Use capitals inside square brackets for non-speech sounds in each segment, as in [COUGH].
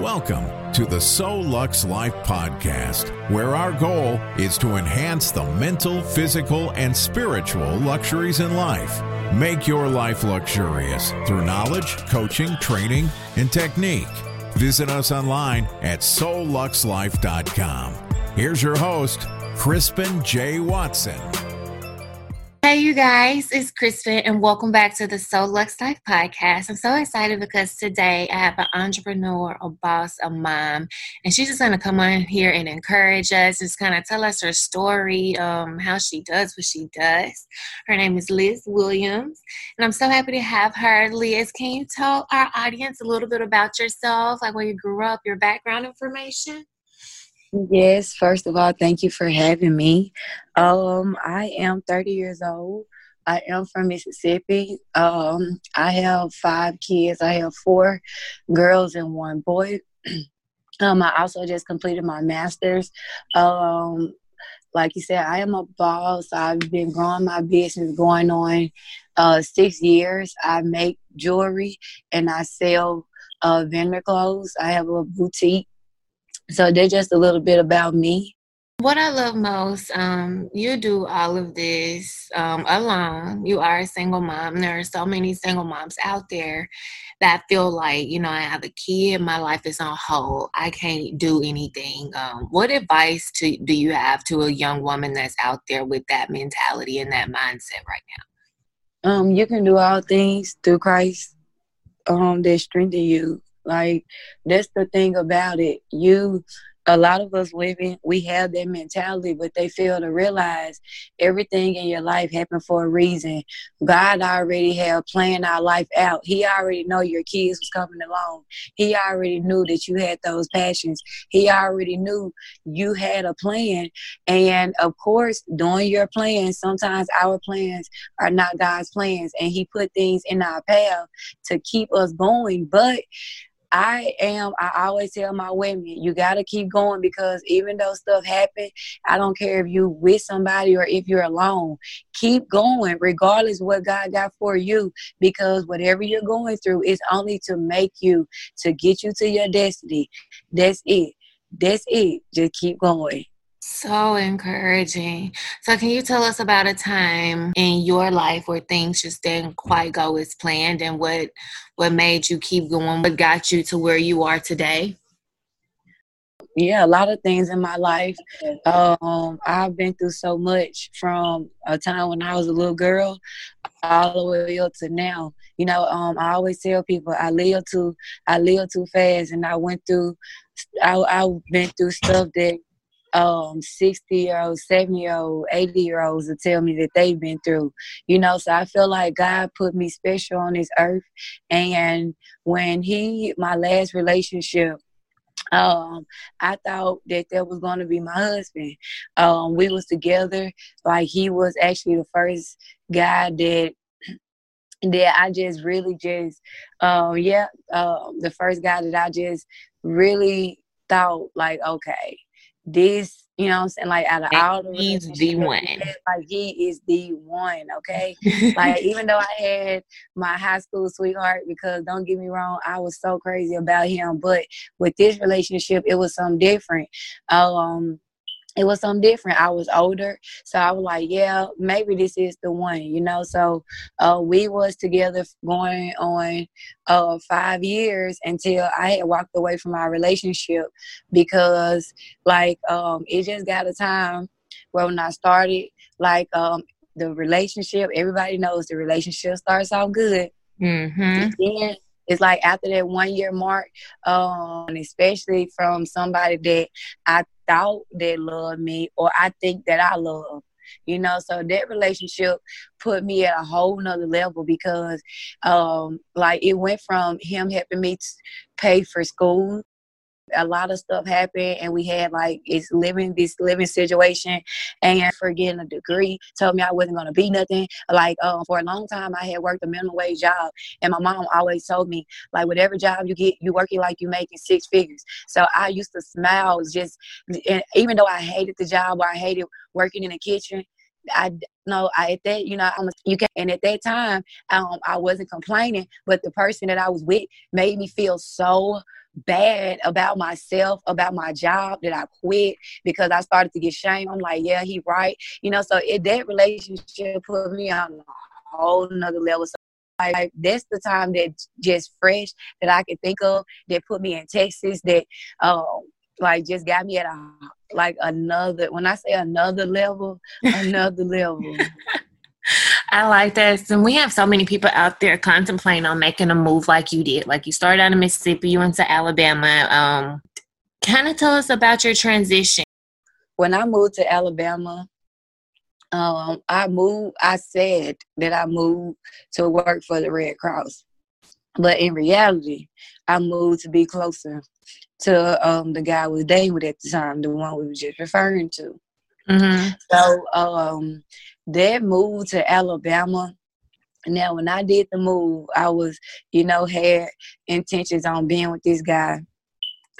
Welcome to the Soul Lux Life podcast, where our goal is to enhance the mental, physical, and spiritual luxuries in life. Make your life luxurious through knowledge, coaching, training, and technique. Visit us online at souluxlife.com. Here's your host, Crispin J. Watson. Hey, you guys, it's Crispin, and welcome back to the Soul Lux Life podcast. I'm so excited because today I have an entrepreneur, a boss, a mom, and she's just going to come on here and encourage us, just kind of tell us her story, um, how she does what she does. Her name is Liz Williams, and I'm so happy to have her. Liz, can you tell our audience a little bit about yourself, like where you grew up, your background information? Yes, first of all, thank you for having me. Um, I am 30 years old. I am from Mississippi. Um, I have five kids. I have four girls and one boy. [CLEARS THROAT] um, I also just completed my master's. Um, like you said, I am a boss. I've been growing my business going on uh, six years. I make jewelry and I sell uh, vendor clothes. I have a boutique so they're just a little bit about me. What I love most, um, you do all of this um, alone. You are a single mom. There are so many single moms out there that feel like, you know, I have a kid, my life is on hold. I can't do anything. Um, what advice to, do you have to a young woman that's out there with that mentality and that mindset right now? Um, you can do all things through Christ um, that strengthen you. Like that's the thing about it. You a lot of us living, we have that mentality, but they fail to realize everything in your life happened for a reason. God already had planned our life out. He already know your kids was coming along. He already knew that you had those passions. He already knew you had a plan. And of course, doing your plans, sometimes our plans are not God's plans. And He put things in our path to keep us going. But I am, I always tell my women, you got to keep going because even though stuff happen, I don't care if you with somebody or if you're alone, keep going regardless what God got for you because whatever you're going through is only to make you, to get you to your destiny. That's it. That's it. Just keep going. So encouraging. So, can you tell us about a time in your life where things just didn't quite go as planned, and what what made you keep going? What got you to where you are today? Yeah, a lot of things in my life. Um, I've been through so much from a time when I was a little girl all the way up to now. You know, um, I always tell people I live too, I live too fast, and I went through, I, I've been through stuff that um 60 year olds 70 year old 80 year olds to tell me that they've been through you know? So i feel like god put me special on this earth. And when he my last relationship um i thought that that was going to be my husband. Um we was together. Like he was actually the first guy that that i just really just um yeah uh, the first guy that i just really thought like okay this, you know I'm saying? Like out of all the he's the one. like he is the one, okay? [LAUGHS] like even though I had my high school sweetheart, because don't get me wrong, I was so crazy about him. But with this relationship, it was something different. Um it was something different. I was older, so I was like, yeah, maybe this is the one, you know. So uh, we was together going on uh, five years until I had walked away from our relationship because, like, um, it just got a time where when I started, like, um, the relationship, everybody knows the relationship starts off good. Mm-hmm. Then it's like after that one year mark, um, especially from somebody that I thought that loved me or I think that I love. You know, so that relationship put me at a whole nother level because um like it went from him helping me pay for school a lot of stuff happened and we had like it's living this living situation and for getting a degree told me I wasn't gonna be nothing. Like um, for a long time I had worked a minimum wage job and my mom always told me like whatever job you get you working like you making six figures. So I used to smile just and even though I hated the job or I hated working in the kitchen I know I at that, you know, I'm a, you can and at that time, um, I wasn't complaining, but the person that I was with made me feel so bad about myself, about my job that I quit because I started to get shame. I'm like, yeah, he right. You know, so it, that relationship put me on a whole nother level. So like that's the time that just fresh that I can think of that put me in Texas that um like just got me at a like another when I say another level, [LAUGHS] another level. I like that. And we have so many people out there contemplating on making a move like you did. Like you started out in Mississippi, you went to Alabama. Um, kind of tell us about your transition. When I moved to Alabama, um, I moved. I said that I moved to work for the Red Cross, but in reality, I moved to be closer to um, the guy I was dating with at the time, the one we were just referring to. Mm-hmm. So um, that move to Alabama. Now, when I did the move, I was, you know, had intentions on being with this guy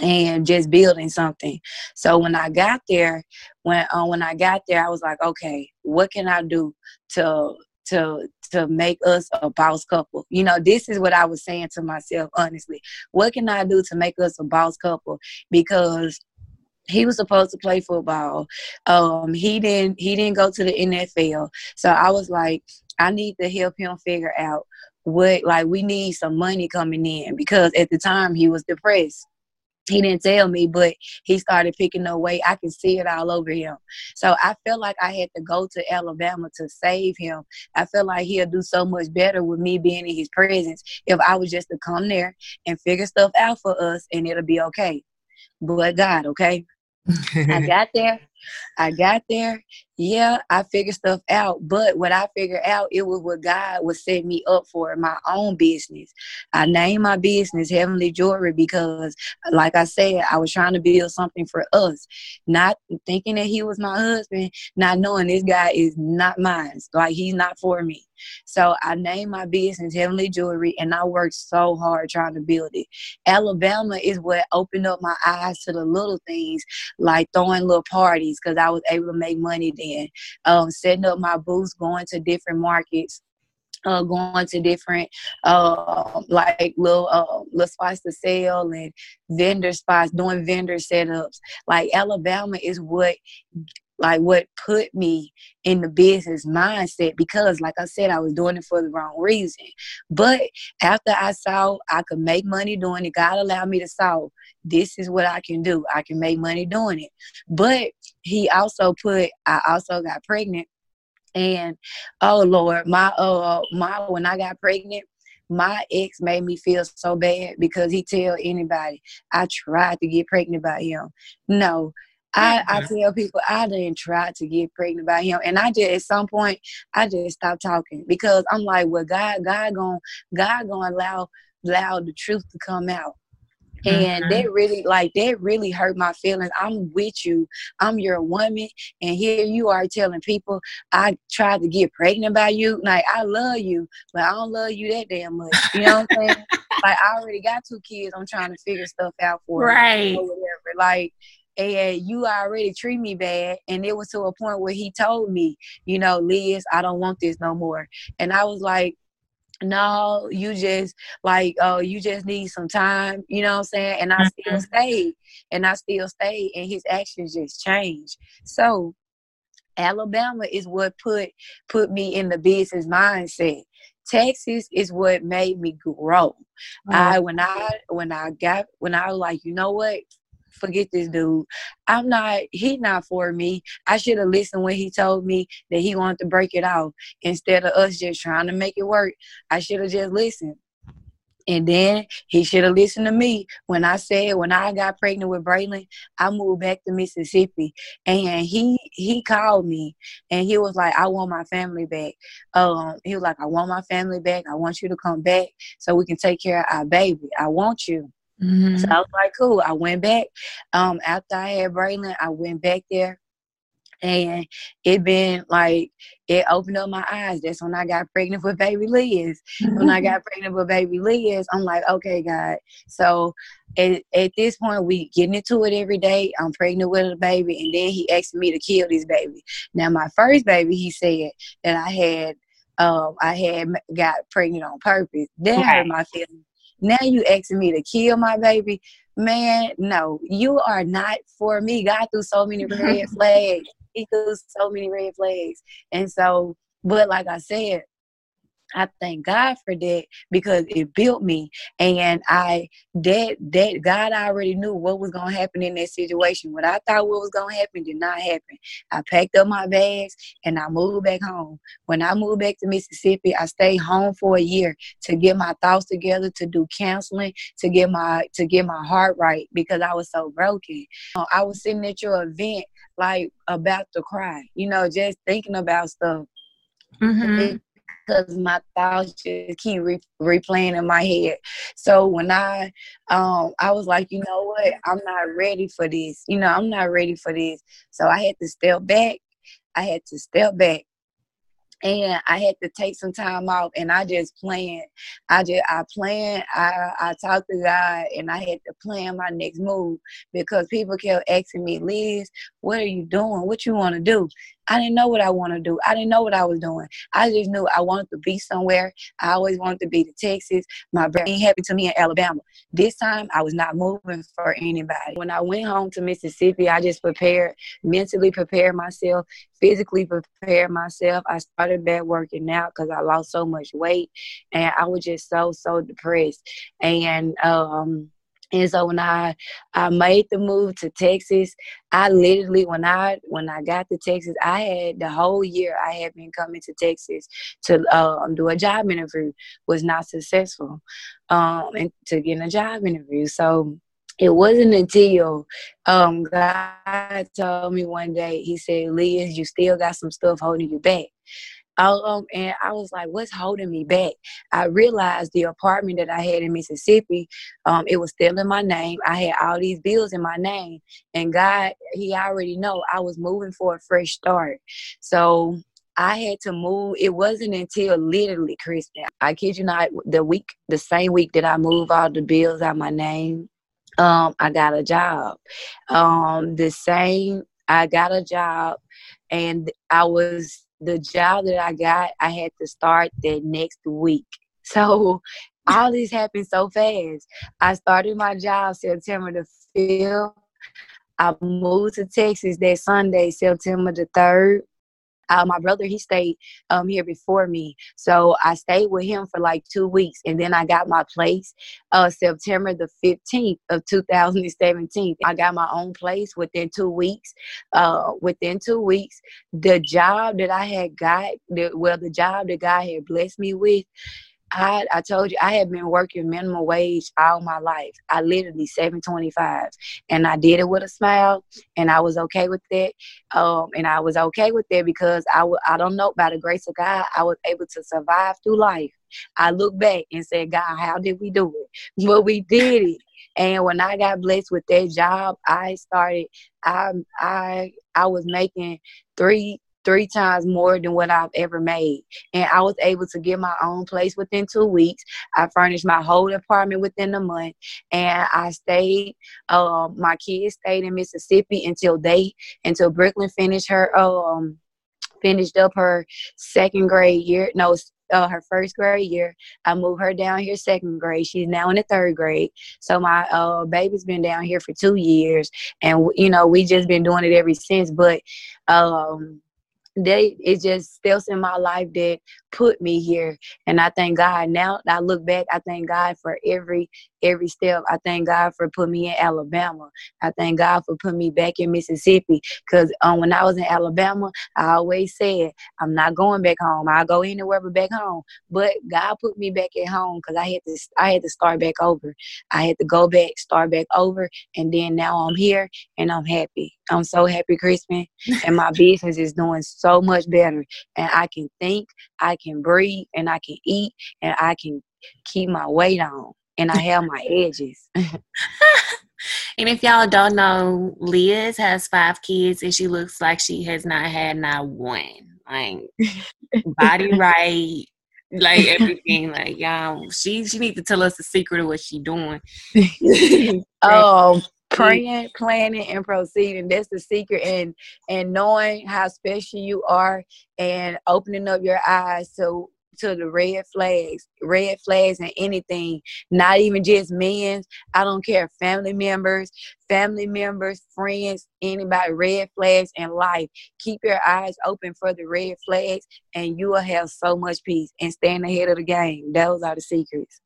and just building something. So when I got there, when uh, when I got there, I was like, okay, what can I do to to to make us a boss couple? You know, this is what I was saying to myself honestly. What can I do to make us a boss couple? Because he was supposed to play football. Um, he didn't he didn't go to the NFL. So I was like, I need to help him figure out what like we need some money coming in because at the time he was depressed he didn't tell me, but he started picking away. I can see it all over him. So I felt like I had to go to Alabama to save him. I felt like he'll do so much better with me being in his presence if I was just to come there and figure stuff out for us and it'll be okay. But God, okay? I [LAUGHS] got there. I got there. Yeah, I figured stuff out. But what I figured out, it was what God was setting me up for my own business. I named my business Heavenly Jewelry because, like I said, I was trying to build something for us. Not thinking that he was my husband, not knowing this guy is not mine. Like he's not for me. So I named my business Heavenly Jewelry and I worked so hard trying to build it. Alabama is what opened up my eyes to the little things like throwing little parties because I was able to make money then. Um, setting up my booths, going to different markets. Uh, going to different uh, like little uh, little spots to sell and vendor spots, doing vendor setups. Like Alabama is what like what put me in the business mindset because like I said I was doing it for the wrong reason. But after I saw I could make money doing it, God allowed me to saw this is what I can do. I can make money doing it. But he also put I also got pregnant and oh Lord, my uh my when I got pregnant, my ex made me feel so bad because he tell anybody I tried to get pregnant by him. No, I, [LAUGHS] I tell people I didn't try to get pregnant by him, and I just at some point I just stopped talking because I'm like, well, God, God going God gonna allow allow the truth to come out. And mm-hmm. that really, like, that really hurt my feelings. I'm with you. I'm your woman. And here you are telling people I tried to get pregnant by you. Like, I love you, but I don't love you that damn much. You know what I'm saying? [LAUGHS] like, I already got two kids. I'm trying to figure stuff out for right. or whatever. Like, and you already treat me bad and it was to a point where he told me you know liz i don't want this no more and i was like no you just like oh uh, you just need some time you know what i'm saying and i mm-hmm. still stayed and i still stayed and his actions just changed so alabama is what put put me in the business mindset Texas is what made me grow. Mm-hmm. I when I when I got when I was like, you know what? Forget this dude. I'm not, he not for me. I should have listened when he told me that he wanted to break it off instead of us just trying to make it work. I should have just listened. And then he should have listened to me when I said when I got pregnant with Braylon, I moved back to Mississippi, and he he called me and he was like, "I want my family back." Um, he was like, "I want my family back. I want you to come back so we can take care of our baby. I want you." Mm-hmm. So I was like, cool. I went back. Um, after I had Braylon, I went back there. and it been like it opened up my eyes. That's when I got pregnant with baby Liz. when I got [LAUGHS] pregnant with baby Liz, I'm like, okay, God. So at, at this point, we getting into it every day. I'm pregnant with a baby, and then he asked me to kill this baby. Now, my first baby, he said that I had, um, I had got pregnant on purpose. That right. hurt my feelings. Now you asking me to kill my baby, man? No, you are not for me. God threw so many [LAUGHS] red flags he threw so many red flags. And so, but like I said, I thank God for that because it built me, and I that that God already knew what was gonna happen in that situation. What I thought what was gonna happen did not happen. I packed up my bags and I moved back home. When I moved back to Mississippi, I stayed home for a year to get my thoughts together, to do counseling, to get my to get my heart right because I was so broken. I was sitting at your event like about to cry, you know, just thinking about stuff. Mm-hmm because my thoughts just keep re- replaying in my head. So when I, um, I was like, you know what, I'm not ready for this. You know, I'm not ready for this. So I had to step back. I had to step back and I had to take some time off and I just planned. I just I planned, I I talked to God and I had to plan my next move because people kept asking me, Liz, what are you doing? What you want to do? I didn't know what I want to do. I didn't know what I was doing. I just knew I wanted to be somewhere. I always wanted to be to Texas. My brain happened to me in Alabama. This time I was not moving for anybody. When I went home to Mississippi, I just prepared, mentally prepared myself, physically prepared myself. I started back working out because I lost so much weight and I was just so, so depressed. And um and so when I I made the move to Texas, I literally when I when I got to Texas, I had the whole year I had been coming to Texas to um, do a job interview, was not successful, um, and to get a job interview. So it wasn't until um, God told me one day, He said, "Liz, you still got some stuff holding you back." Um, and I was like, what's holding me back? I realized the apartment that I had in Mississippi, um, it was still in my name. I had all these bills in my name. And God, He already know I was moving for a fresh start. So I had to move. It wasn't until literally Crispin. I kid you not, the week, the same week that I moved all the bills out my name, um, I got a job. Um, the same, I got a job, and I was the job that I got, I had to start that next week. [LAUGHS] So all this happened so fast. I started my job September the 5th. I moved to Texas that Sunday, September the 3rd uh, my brother he stayed um here before me. So i stayed with him for like two weeks and then i got my place uh september the 15th of 2017 i got my own place within two weeks uh within two weeks. The job that i had got the, well the job that god had blessed me with I I told you I had been working minimum wage all my life. I literally seven twenty five, and I did it with a smile, and I was okay with that. Um, and I was okay with that because I w- I don't know by the grace of God I was able to survive through life. I look back and said, God, how did we do it? But we did it. And when I got blessed with that job, I started. I I I was making three three times more than what I've ever made. And I was able to get my own place within two weeks. I furnished my whole apartment within a month. And I stayed, um, my kids stayed in Mississippi until they, until Brooklyn finished her, um, finished up her second grade year. No, uh, her first grade year. I moved her down here second grade. She's now in the third grade. So my uh, baby's been down here for two years, and you know we just been doing it ever since. But um, they it just steps in my life that put me here. And i thank god. Now i look back i thank god for every every step. I thank god for putting me in alabama. I thank god for putting me back in mississippi. Because um, when i was in alabama i always said i'm not going back home. I'll go anywhere but back home. But god put me back at home because i had to i had to start back over. I had to go back start back over and then now i'm here and i'm happy. I'm so happy Crispin and my [LAUGHS] business is doing so much better. And i can think i can breathe and i can eat and i can keep my weight on and I have my edges. [LAUGHS] And if y'all don't know, Liz has five kids and she looks like she has not had not one. Like body [LAUGHS] right, like everything. Like y'all, she she needs to tell us the secret of what she doing. [LAUGHS] oh, praying, planning, and proceeding. That's the secret, and and knowing how special you are, and opening up your eyes to to the red flags, red flags and anything, not even just men. I don't care, family members, family members, friends, anybody, red flags in life. Keep your eyes open for the red flags and you will have so much peace and stand ahead of the game. Those are the secrets.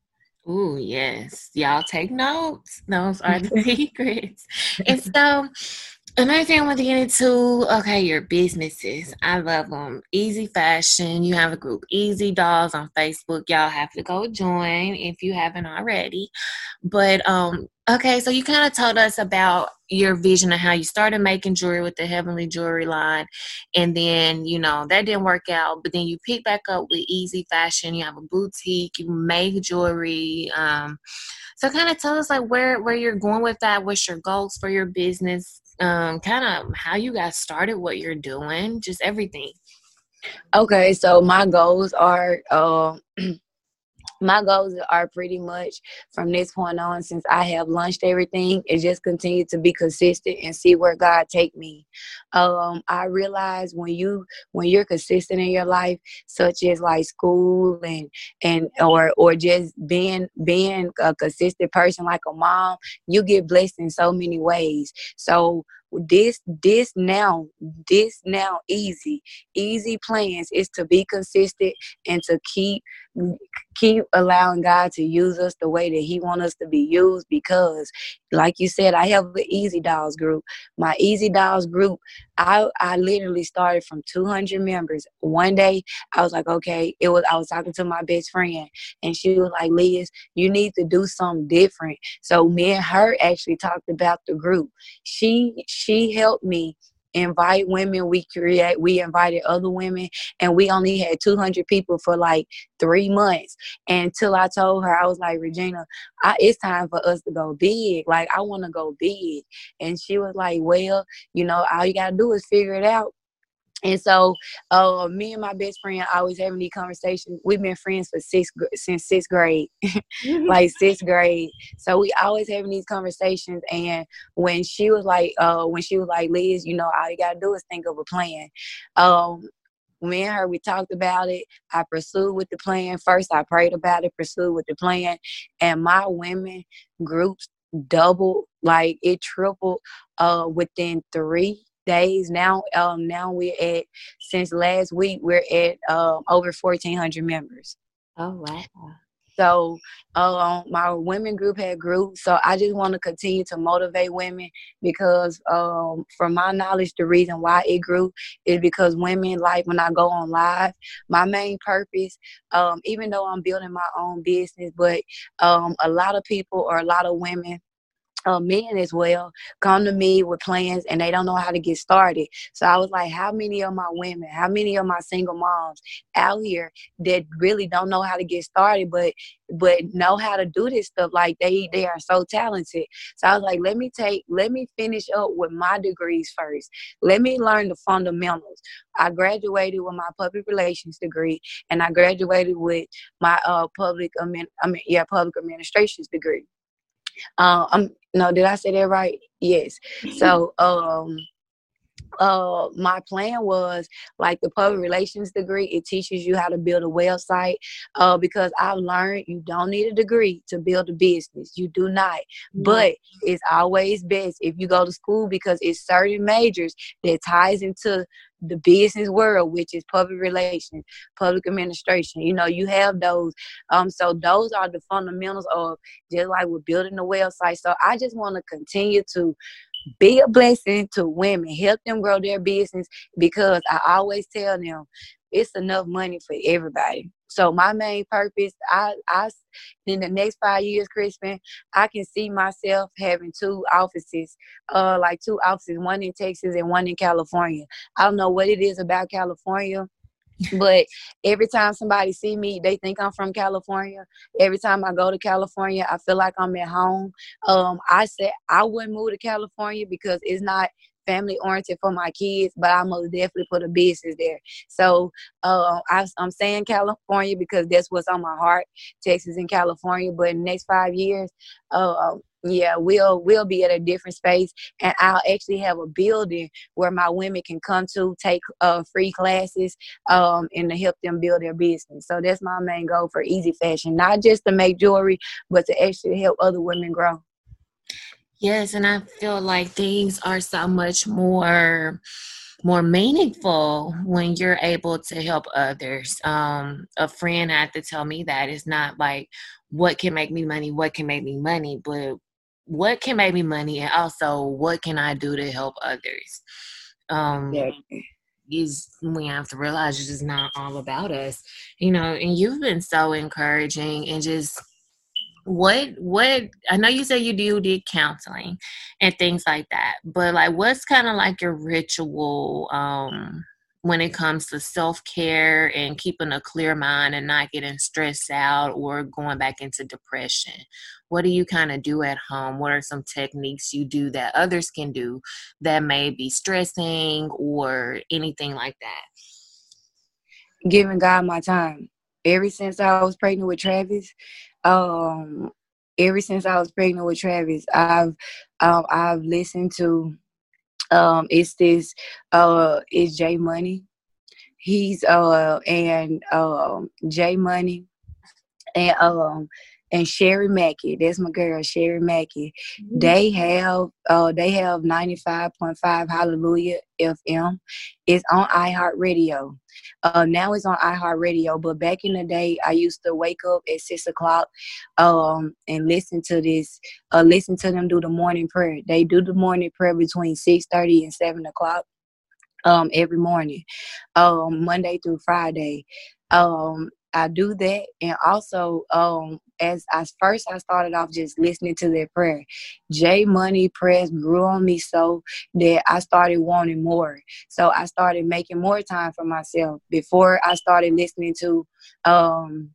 Oh, yes. Y'all take notes. Those are the [LAUGHS] secrets. And so Another thing I want to get into, okay, your businesses. I love them. Easy Fashion. You have a group, Easy Dolls on Facebook. Y'all have to go join if you haven't already. But um, okay, so you kind of told us about your vision of how you started making jewelry with the Heavenly Jewelry line, and then you know that didn't work out. But then you pick back up with Easy Fashion. You have a boutique. You make jewelry. Um, so kind of tell us like where where you're going with that. What's your goals for your business? Um, kind of how you got started, what you're doing, just everything. Okay, so my goals are uh, [CLEARS THROAT] my goals are pretty much from this point on since i have launched everything is just continue to be consistent and see where god take me. Um, i realize when you when you're consistent in your life such as like school and and or or just being being a consistent person like a mom you get blessed in so many ways. So this this now this now easy easy plans is to be consistent and to keep keep allowing God to use us the way that He wants us to be used because, like you said, I have an Easy Dolls group. My Easy Dolls group, I I literally started from 200 members. One day, I was like, okay, it was I was talking to my best friend, and she was like, Liz, you need to do something different. So me and her actually talked about the group. She she helped me invite women we create we invited other women and we only had 200 people for like three months. Until i told her i was like regina I, it's time for us to go big. Like i want to go big. And she was like well you know all you gotta do is figure it out and so, uh, me and my best friend always having these conversations. We've been friends for sixth since sixth grade, [LAUGHS] like sixth grade. So we always having these conversations. And when she was like, uh, when she was like, Liz, you know, all you gotta do is think of a plan. Um, me and her, we talked about it. I pursued with the plan. First, I prayed about it, pursued with the plan, and my women groups doubled, like it tripled, uh, within three days. Now, um, now we're at since last week we're at um over fourteen hundred members. Oh wow! So, um, my women group had grew. So I just want to continue to motivate women because, um, from my knowledge, the reason why it grew is because women like when I go on live. My main purpose, um, even though I'm building my own business, but um, a lot of people or a lot of women uh, men as well come to me with plans and they don't know how to get started. So I was like, how many of my women, how many of my single moms out here that really don't know how to get started, but but know how to do this stuff? Like they they are so talented. So I was like, let me take, let me finish up with my degrees first. Let me learn the fundamentals. I graduated with my public relations degree, and I graduated with my uh public I mean, yeah public administrations degree. Uh, I'm no, did I say that right? Yes. So um uh my plan was like the public relations degree it teaches you how to build a website uh because i've learned you don't need a degree to build a business you do not but it's always best if you go to school because it's certain majors that ties into the business world, which is public relations, public administration. You know, you have those. Um, so those are the fundamentals of just like we're building a website. So I just want to continue to be a blessing to women, help them grow their business because I always tell them it's enough money for everybody. So my main purpose, I, I, in the next five years, Crispin, I can see myself having two offices, uh, like two offices, one in Texas and one in California. I don't know what it is about California [LAUGHS] but every time somebody see me they think i'm from california every time i go to california i feel like i'm at home um i said i wouldn't move to california because it's not family oriented for my kids, but I most definitely put a business there. So uh, I, am saying California because that's what's on my heart, Texas and California. But in the next five years, uh, yeah, we'll we'll be at a different space, and I'll actually have a building where my women can come to take uh, free classes, um, and to help them build their business. So that's my main goal for Easy Fashion, not just to make jewelry, but to actually help other women grow. Yes, and I feel like things are so much more more meaningful when you're able to help others. Um, a friend had to tell me that it's not like what can make me money, what can make me money, but what can make me money and also what can I do to help others. Um, yeah. Is we have to realize it's just not all about us, you know. And you've been so encouraging and just what what i know you said you do did counseling and things like that but like what's kind of like your ritual um when it comes to self-care and keeping a clear mind and not getting stressed out or going back into depression what do you kind of do at home? What are some techniques you do that others can do that may be stressing or anything like that? Giving god my time. Ever since i was pregnant with travis um ever since I was pregnant with Travis, I've um, I've listened to um it's this uh it's Jay Money. He's uh and um Jay Money. And um and Sherry Mackey. That's my girl, Sherry Mackey. Mm-hmm. They have uh they have ninety five point five Hallelujah FM. It's on iHeartRadio. Uh, now it's on iHeartRadio, but back in the day, I used to wake up at six o'clock, um, and listen to this. Uh, listen to them do the morning prayer. They do the morning prayer between six thirty and seven o'clock, um, every morning, um, Monday through Friday. Um, I do that, and also um, as I first I started off just listening to their prayer. J Money prayers grew on me so that I started wanting more. So I started making more time for myself. Before I started listening to um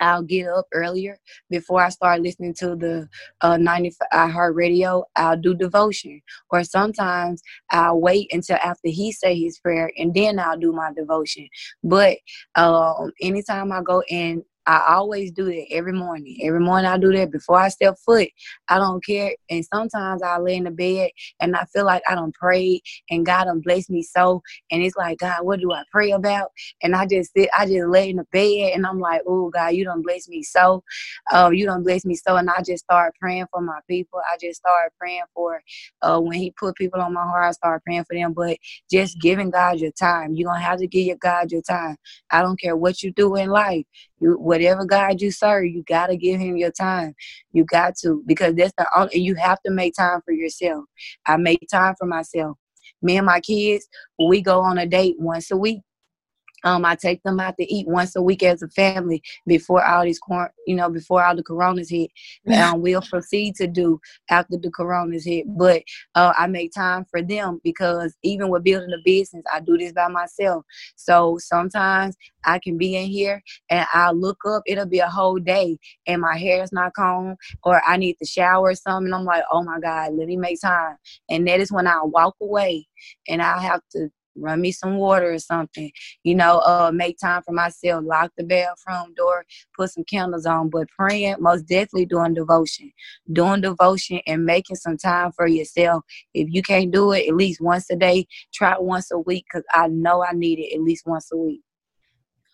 I'll get up earlier before I start listening to the uh, 95 iHeart Radio. I'll do devotion, or sometimes I'll wait until after he say his prayer and then I'll do my devotion. But um, anytime I go in I always do that every morning. Every morning I do that before I step foot. I don't care. And sometimes I lay in the bed and I feel like I don't pray and God done bless me so. And it's like, God, what do I pray about? And I just sit, I just lay in the bed and I'm like, oh God, you don't bless me so. Um, you don't bless me so. And I just start praying for my people. I just start praying for uh, when he put people on my heart, I start praying for them. But just giving God your time. You're gonna have to give your God your time. I don't care what you do in life. You whatever God you serve, you gotta give him your time. You got to because that's the only you have to make time for yourself. I make time for myself. Me and my kids, we go on a date once a week. Um, I take them out to eat once a week as a family before all these, cor- you know, before all the coronas hit. Um, we'll proceed to do after the coronas hit. But uh, I make time for them because even with building a business, I do this by myself. So sometimes I can be in here and I'll look up. It'll be a whole day and my hair is not combed or I need to shower or something. I'm like, oh my God, let me make time. And that is when I walk away and I have to run me some water or something, you know, uh, make time for myself, lock the bathroom door, put some candles on, but praying, most definitely doing devotion, doing devotion and making some time for yourself. If you can't do it at least once a day, try once a week because I know I need it at least once a week.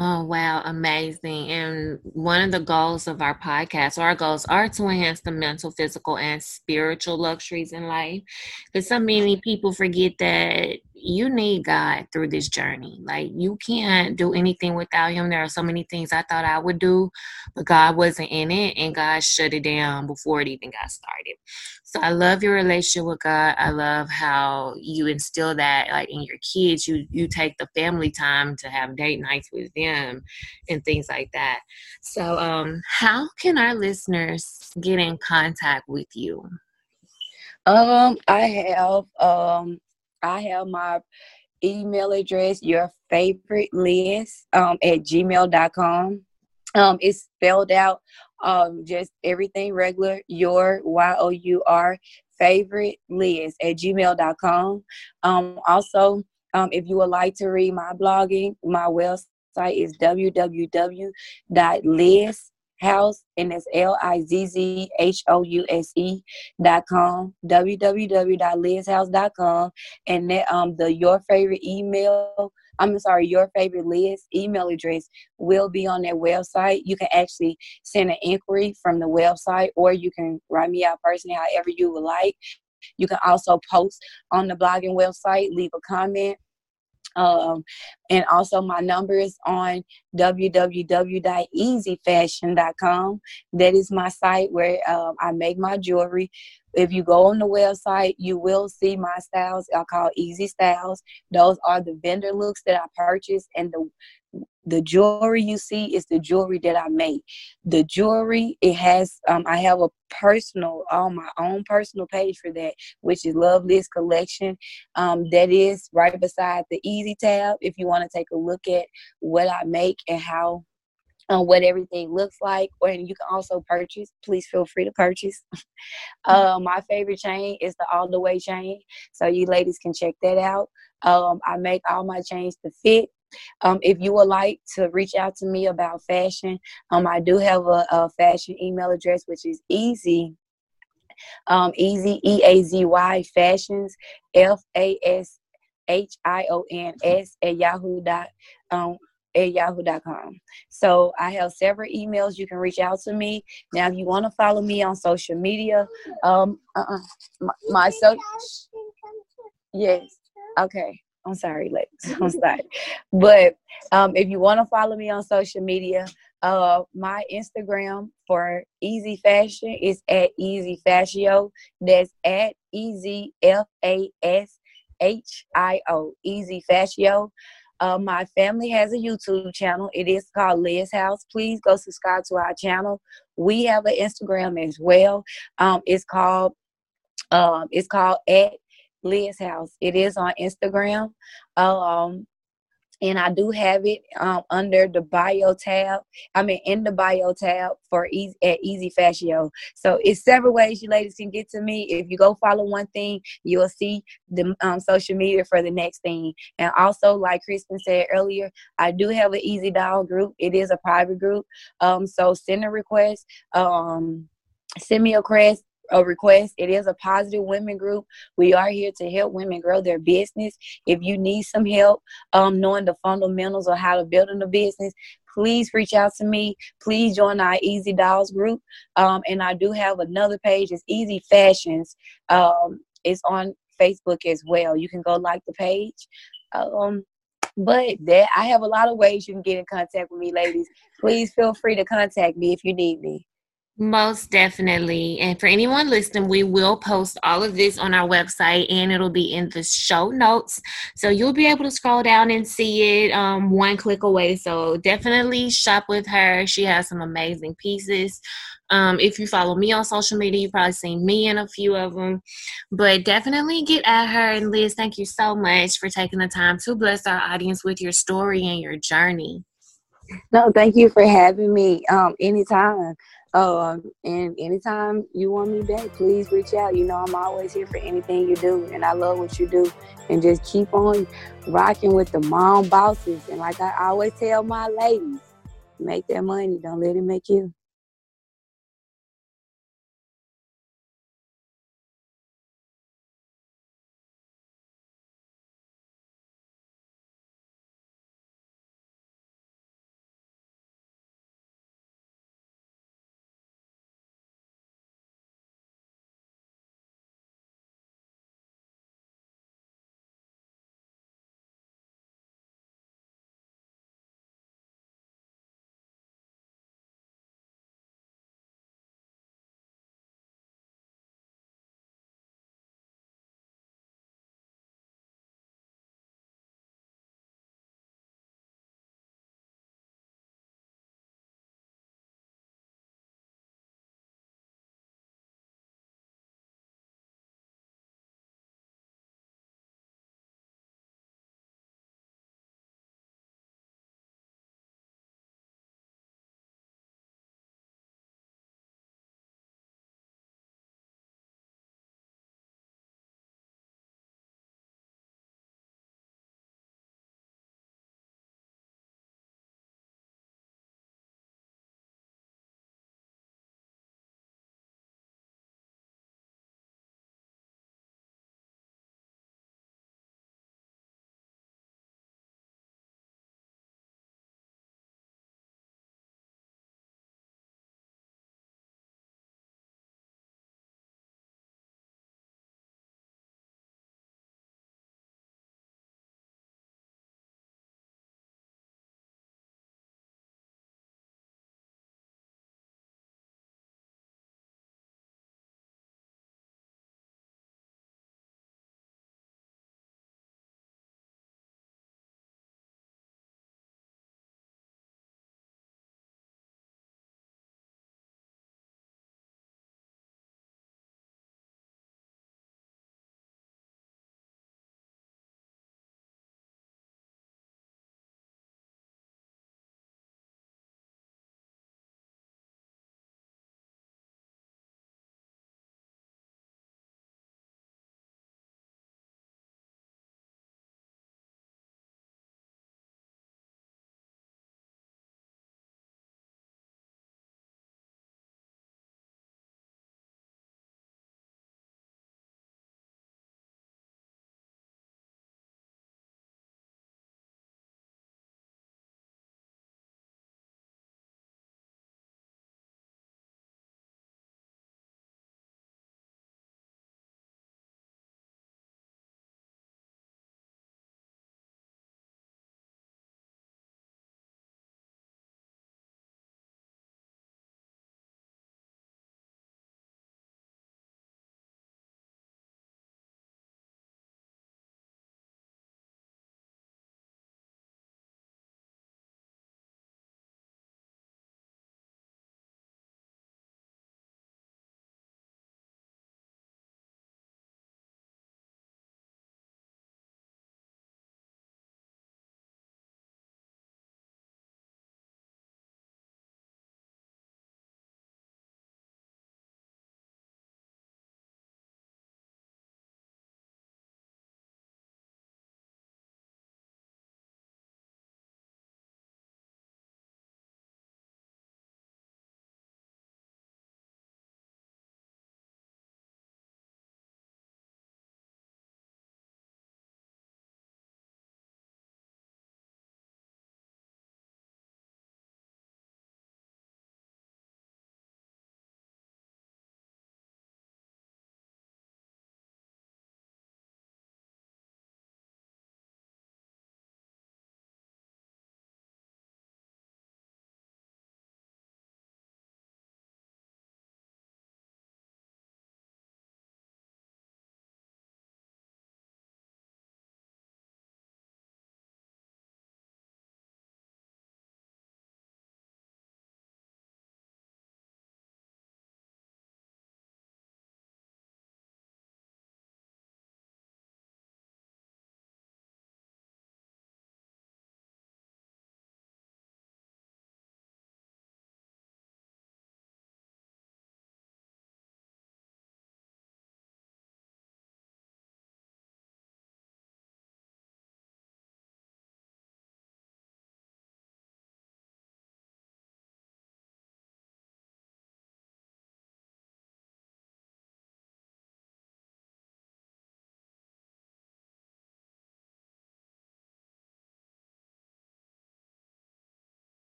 Oh, wow. Amazing. And one of the goals of our podcast, our goals are to enhance the mental, physical, and spiritual luxuries in life. Because so many people forget that you need God through this journey. Like you can't do anything without him. There are so many things I thought I would do, but God wasn't in it and God shut it down before it even got started. So I love your relationship with God. I love how you instill that like in your kids. You you take the family time to have date nights with them and things like that. So um how can our listeners get in contact with you? Um I have um I have my email address, your favorite Liz um, at gmail.com. Um, it's spelled out um, just everything regular, your Y O U R favorite Liz at gmail.com. Um, also, um, if you would like to read my blogging, my website is www.liz house and it's l-i-z-z-h-o-u-s-e dot com www.lizhouse.com and that um the your favorite email I'm sorry, your favorite Liz email address will be on their website. You can actually send an inquiry from the website or you can write me out personally, however you would like. You can also post on the blogging website, leave a comment. Um, and also my number is on www.easyfashion.com. That is my site where um, I make my jewelry. If you go on the website, you will see my styles. I call Easy Styles. Those are the vendor looks that I purchase, and the the jewelry you see is the jewelry that I make. The jewelry it has um, I have a personal on my own personal page for that, which is Love Liz Collection. Um, that is right beside the Easy tab. If you want to take a look at what I make and how um, what everything looks like, and you can also purchase. Please feel free to purchase. [LAUGHS] uh, my favorite chain is the All the Way chain, so you ladies can check that out. Um, I make all my chains to fit. Um, if you would like to reach out to me about fashion, um, I do have a, a fashion email address, which is easy. Um, easy E A Z Y fashions F A S H I O N S at yahoo dot um, at yahoo.com. So I have several emails you can reach out to me. Now, if you want to follow me on social media, um, uh-uh, my, my so yes, okay. I'm sorry, ladies. [LAUGHS] I'm sorry. But um, if you want to follow me on social media, uh, my Instagram for Easy Fashion is at Easy Fashio. That's at Easy F A S H I O. Easy Fashio. Uh, my family has a YouTube channel. It is called Liz House. Please go subscribe to our channel. We have an Instagram as well. Um, it's called um, it's called at Liz House. It is on Instagram. Um, and I do have it um, under the bio tab. I mean, in the bio tab for easy at Easy Fashio. So it's several ways you ladies can get to me. If you go follow one thing, you'll see the um, social media for the next thing. And also, like Crispin said earlier, I do have an Easy Doll group. It is a private group. Um, so send a request. Um, send me a request a request. It is a positive women group. We are here to help women grow their business. If you need some help um, knowing the fundamentals of how to build a business, please reach out to me. Please join our Easy Dolls group. Um, and I do have another page. It's Easy Fashions. Um, it's on Facebook as well. You can go like the page. Um, but that I have a lot of ways you can get in contact with me, ladies. Please feel free to contact me if you need me. Most definitely. And for anyone listening, we will post all of this on our website and it'll be in the show notes. So you'll be able to scroll down and see it um, one click away. So definitely shop with her. She has some amazing pieces. Um, if you follow me on social media, you've probably seen me in a few of them. But definitely get at her. And Liz, thank you so much for taking the time to bless our audience with your story and your journey. No, thank you for having me um, anytime. Um, and anytime you want me back, please reach out. You know, I'm always here for anything you do, and I love what you do. And just keep on rocking with the mom bosses. And like I always tell my ladies, make that money, don't let it make you.